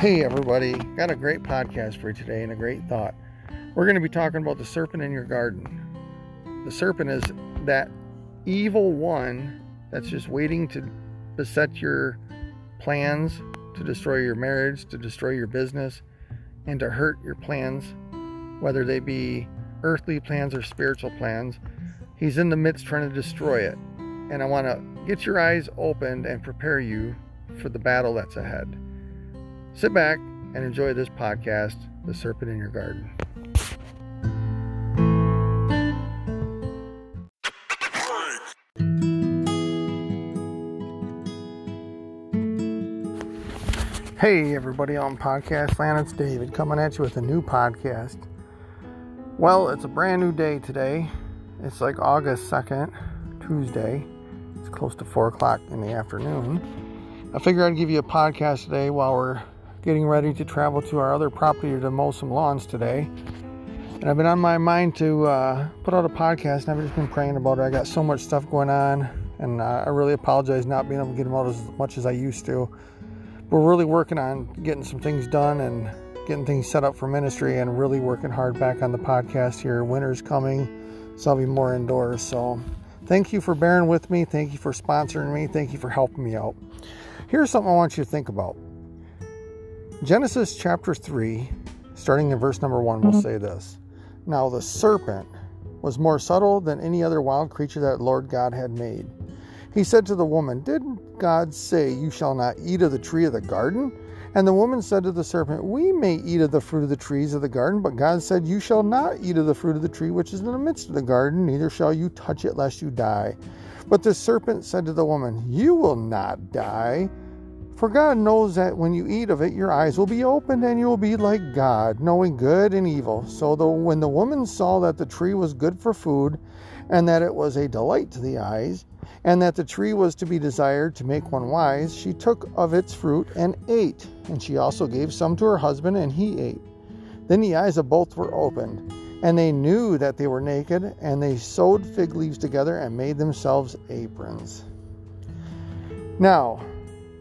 Hey, everybody, got a great podcast for you today and a great thought. We're going to be talking about the serpent in your garden. The serpent is that evil one that's just waiting to beset your plans, to destroy your marriage, to destroy your business, and to hurt your plans, whether they be earthly plans or spiritual plans. He's in the midst trying to destroy it. And I want to get your eyes opened and prepare you for the battle that's ahead. Sit back and enjoy this podcast, The Serpent in Your Garden. Hey, everybody on Podcast Land, it's David coming at you with a new podcast. Well, it's a brand new day today. It's like August 2nd, Tuesday. It's close to 4 o'clock in the afternoon. I figured I'd give you a podcast today while we're getting ready to travel to our other property to mow some lawns today. And I've been on my mind to uh, put out a podcast, and I've just been praying about it. I got so much stuff going on, and uh, I really apologize not being able to get them out as much as I used to. We're really working on getting some things done and getting things set up for ministry, and really working hard back on the podcast here. Winter's coming, so I'll be more indoors. So, thank you for bearing with me. Thank you for sponsoring me. Thank you for helping me out. Here's something I want you to think about. Genesis chapter 3, starting in verse number 1, will mm-hmm. say this Now the serpent was more subtle than any other wild creature that Lord God had made. He said to the woman, Didn't God say, You shall not eat of the tree of the garden? And the woman said to the serpent, We may eat of the fruit of the trees of the garden, but God said, You shall not eat of the fruit of the tree which is in the midst of the garden, neither shall you touch it, lest you die. But the serpent said to the woman, You will not die. For God knows that when you eat of it, your eyes will be opened, and you will be like God, knowing good and evil. So the, when the woman saw that the tree was good for food, and that it was a delight to the eyes, and that the tree was to be desired to make one wise, she took of its fruit and ate. And she also gave some to her husband, and he ate. Then the eyes of both were opened, and they knew that they were naked, and they sewed fig leaves together and made themselves aprons. Now,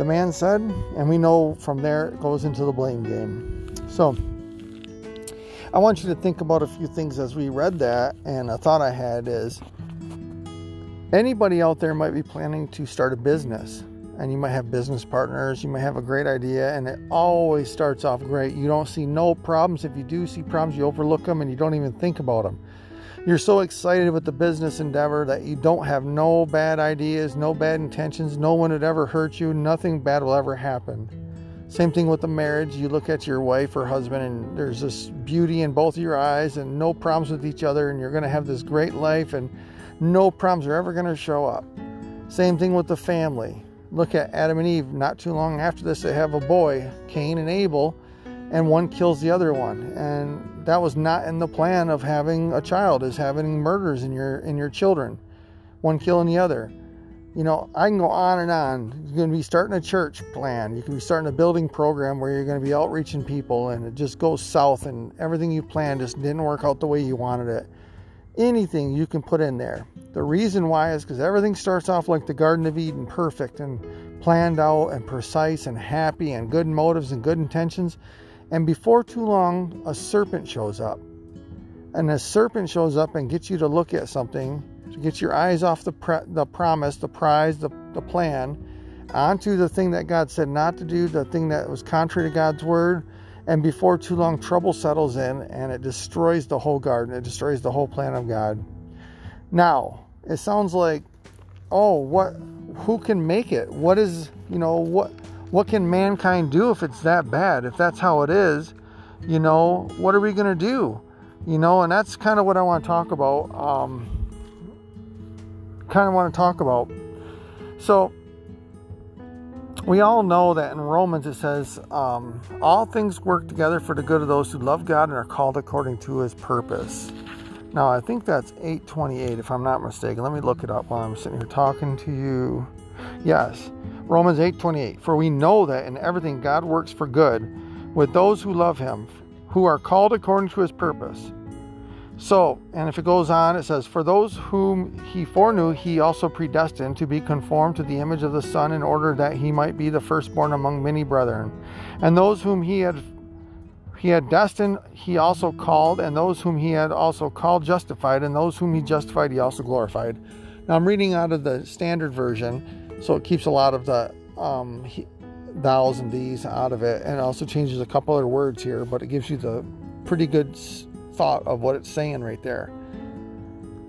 The man said, and we know from there it goes into the blame game. So, I want you to think about a few things as we read that, and a thought I had is anybody out there might be planning to start a business and you might have business partners, you might have a great idea, and it always starts off great. You don't see no problems. If you do see problems, you overlook them and you don't even think about them. You're so excited with the business endeavor that you don't have no bad ideas, no bad intentions, no one would ever hurt you, nothing bad will ever happen. Same thing with the marriage. You look at your wife or husband, and there's this beauty in both of your eyes, and no problems with each other, and you're going to have this great life, and no problems are ever going to show up. Same thing with the family look at Adam and Eve. Not too long after this, they have a boy, Cain and Abel, and one kills the other one. And that was not in the plan of having a child, is having murders in your in your children, one killing the other. You know, I can go on and on. You're going to be starting a church plan. You can be starting a building program where you're going to be outreaching people, and it just goes south, and everything you planned just didn't work out the way you wanted it anything you can put in there. The reason why is because everything starts off like the Garden of Eden, perfect and planned out and precise and happy and good motives and good intentions. And before too long, a serpent shows up. And a serpent shows up and gets you to look at something, to get your eyes off the, pre- the promise, the prize, the, the plan, onto the thing that God said not to do, the thing that was contrary to God's word, and before too long, trouble settles in and it destroys the whole garden. It destroys the whole plan of God. Now, it sounds like, oh, what? Who can make it? What is, you know, what? What can mankind do if it's that bad? If that's how it is, you know, what are we going to do? You know, and that's kind of what I want to talk about. Um, kind of want to talk about. So, We all know that in Romans it says, um, All things work together for the good of those who love God and are called according to his purpose. Now, I think that's 828 if I'm not mistaken. Let me look it up while I'm sitting here talking to you. Yes, Romans 8:28. For we know that in everything God works for good with those who love him, who are called according to his purpose. So, and if it goes on, it says, For those whom he foreknew, he also predestined to be conformed to the image of the Son, in order that he might be the firstborn among many brethren. And those whom he had he had destined, he also called, and those whom he had also called justified, and those whom he justified, he also glorified. Now I'm reading out of the standard version, so it keeps a lot of the um, he, thous and thees out of it, and it also changes a couple other words here, but it gives you the pretty good thought of what it's saying right there.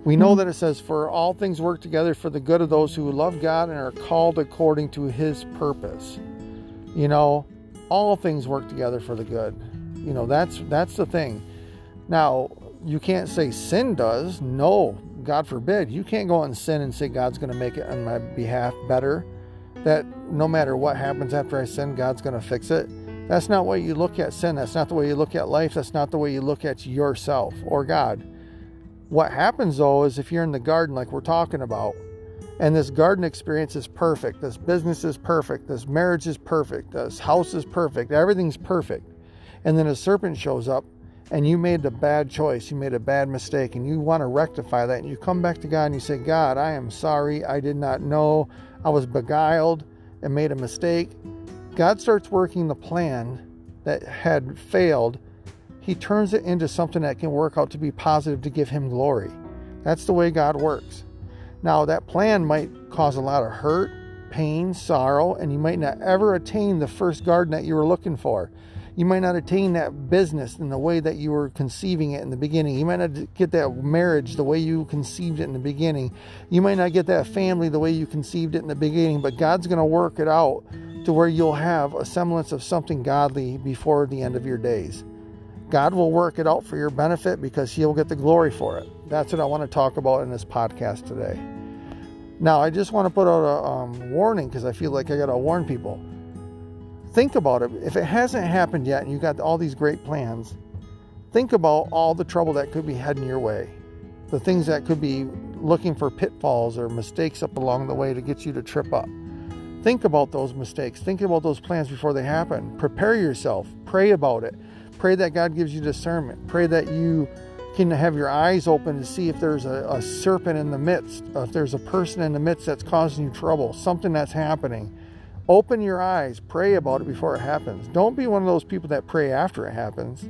We know that it says, For all things work together for the good of those who love God and are called according to his purpose. You know, all things work together for the good. You know, that's that's the thing. Now, you can't say sin does. No, God forbid. You can't go out and sin and say God's going to make it on my behalf better. That no matter what happens after I sin, God's going to fix it. That's not way you look at sin. That's not the way you look at life. That's not the way you look at yourself or God. What happens though is if you're in the garden, like we're talking about, and this garden experience is perfect, this business is perfect, this marriage is perfect, this house is perfect, everything's perfect, and then a serpent shows up and you made a bad choice, you made a bad mistake, and you want to rectify that, and you come back to God and you say, God, I am sorry, I did not know, I was beguiled and made a mistake. God starts working the plan that had failed, He turns it into something that can work out to be positive to give Him glory. That's the way God works. Now, that plan might cause a lot of hurt, pain, sorrow, and you might not ever attain the first garden that you were looking for. You might not attain that business in the way that you were conceiving it in the beginning. You might not get that marriage the way you conceived it in the beginning. You might not get that family the way you conceived it in the beginning, but God's going to work it out to where you'll have a semblance of something godly before the end of your days. God will work it out for your benefit because He'll get the glory for it. That's what I want to talk about in this podcast today. Now, I just want to put out a um, warning because I feel like I got to warn people. Think about it. If it hasn't happened yet and you've got all these great plans, think about all the trouble that could be heading your way. The things that could be looking for pitfalls or mistakes up along the way to get you to trip up. Think about those mistakes. Think about those plans before they happen. Prepare yourself. Pray about it. Pray that God gives you discernment. Pray that you can have your eyes open to see if there's a, a serpent in the midst, if there's a person in the midst that's causing you trouble, something that's happening. Open your eyes. Pray about it before it happens. Don't be one of those people that pray after it happens.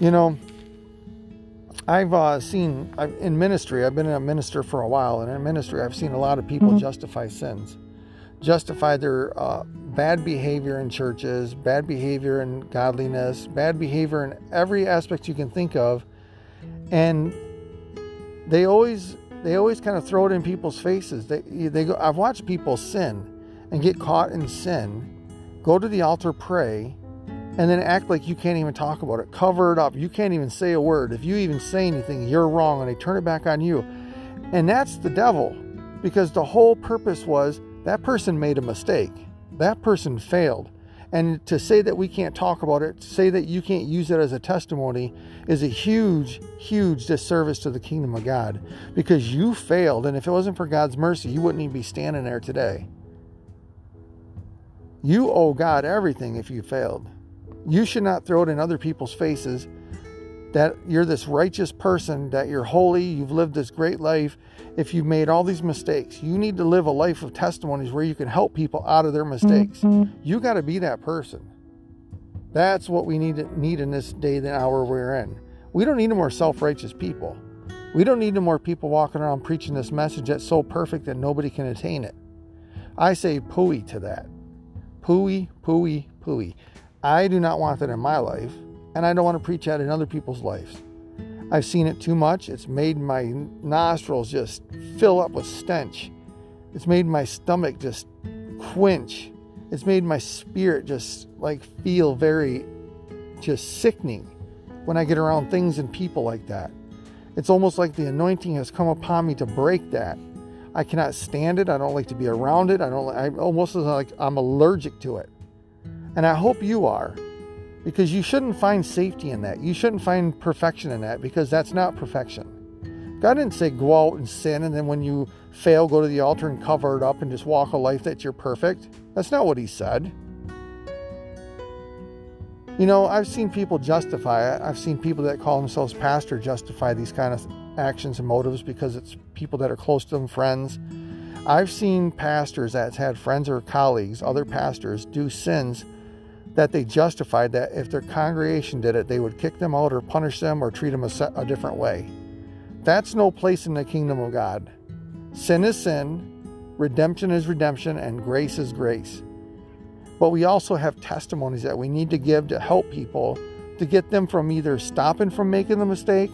You know, I've uh, seen I've, in ministry, I've been a minister for a while, and in ministry, I've seen a lot of people mm-hmm. justify sins justify their uh, bad behavior in churches, bad behavior in godliness, bad behavior in every aspect you can think of, and they always they always kind of throw it in people's faces. They they go. I've watched people sin and get caught in sin, go to the altar, pray, and then act like you can't even talk about it. Cover it up. You can't even say a word. If you even say anything, you're wrong, and they turn it back on you. And that's the devil, because the whole purpose was that person made a mistake. That person failed. And to say that we can't talk about it, to say that you can't use it as a testimony, is a huge, huge disservice to the kingdom of God because you failed. And if it wasn't for God's mercy, you wouldn't even be standing there today. You owe God everything if you failed. You should not throw it in other people's faces that you're this righteous person, that you're holy, you've lived this great life, if you've made all these mistakes, you need to live a life of testimonies where you can help people out of their mistakes. Mm-hmm. You got to be that person. That's what we need need in this day and hour we're in. We don't need more self-righteous people. We don't need more people walking around preaching this message that's so perfect that nobody can attain it. I say pooey to that. Pooey, pooey, pooey. I do not want that in my life, and I don't want to preach that in other people's lives. I've seen it too much. It's made my nostrils just fill up with stench. It's made my stomach just quench. It's made my spirit just like feel very just sickening when I get around things and people like that. It's almost like the anointing has come upon me to break that. I cannot stand it. I don't like to be around it. I don't. I almost like I'm allergic to it. And I hope you are, because you shouldn't find safety in that. You shouldn't find perfection in that because that's not perfection. God didn't say go out and sin and then when you fail, go to the altar and cover it up and just walk a life that you're perfect. That's not what He said. You know, I've seen people justify it. I've seen people that call themselves pastor justify these kind of actions and motives because it's people that are close to them, friends. I've seen pastors that's had friends or colleagues, other pastors, do sins that they justified that if their congregation did it, they would kick them out or punish them or treat them a, a different way. That's no place in the kingdom of God. Sin is sin, redemption is redemption, and grace is grace. But we also have testimonies that we need to give to help people to get them from either stopping from making the mistake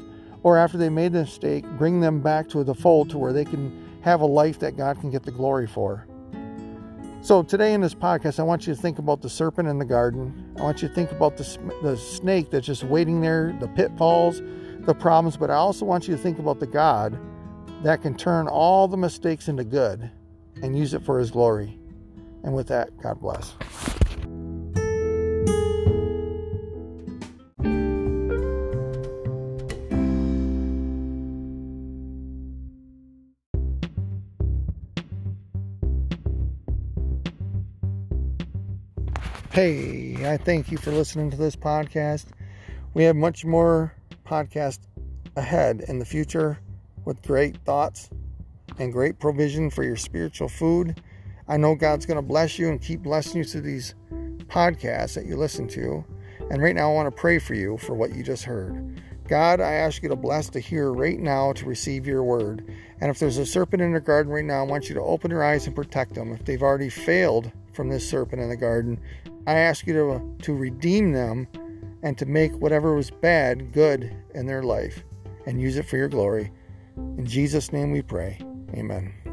or after they made the mistake, bring them back to the fold to where they can have a life that God can get the glory for. So, today in this podcast, I want you to think about the serpent in the garden. I want you to think about the, the snake that's just waiting there, the pitfalls, the problems, but I also want you to think about the God that can turn all the mistakes into good and use it for his glory. And with that, God bless. Hey, I thank you for listening to this podcast. We have much more podcast ahead in the future with great thoughts and great provision for your spiritual food. I know God's going to bless you and keep blessing you through these podcasts that you listen to. And right now, I want to pray for you for what you just heard. God, I ask you to bless the hearer right now to receive your word. And if there's a serpent in their garden right now, I want you to open their eyes and protect them. If they've already failed from this serpent in the garden, I ask you to, uh, to redeem them and to make whatever was bad good in their life and use it for your glory. In Jesus' name we pray. Amen.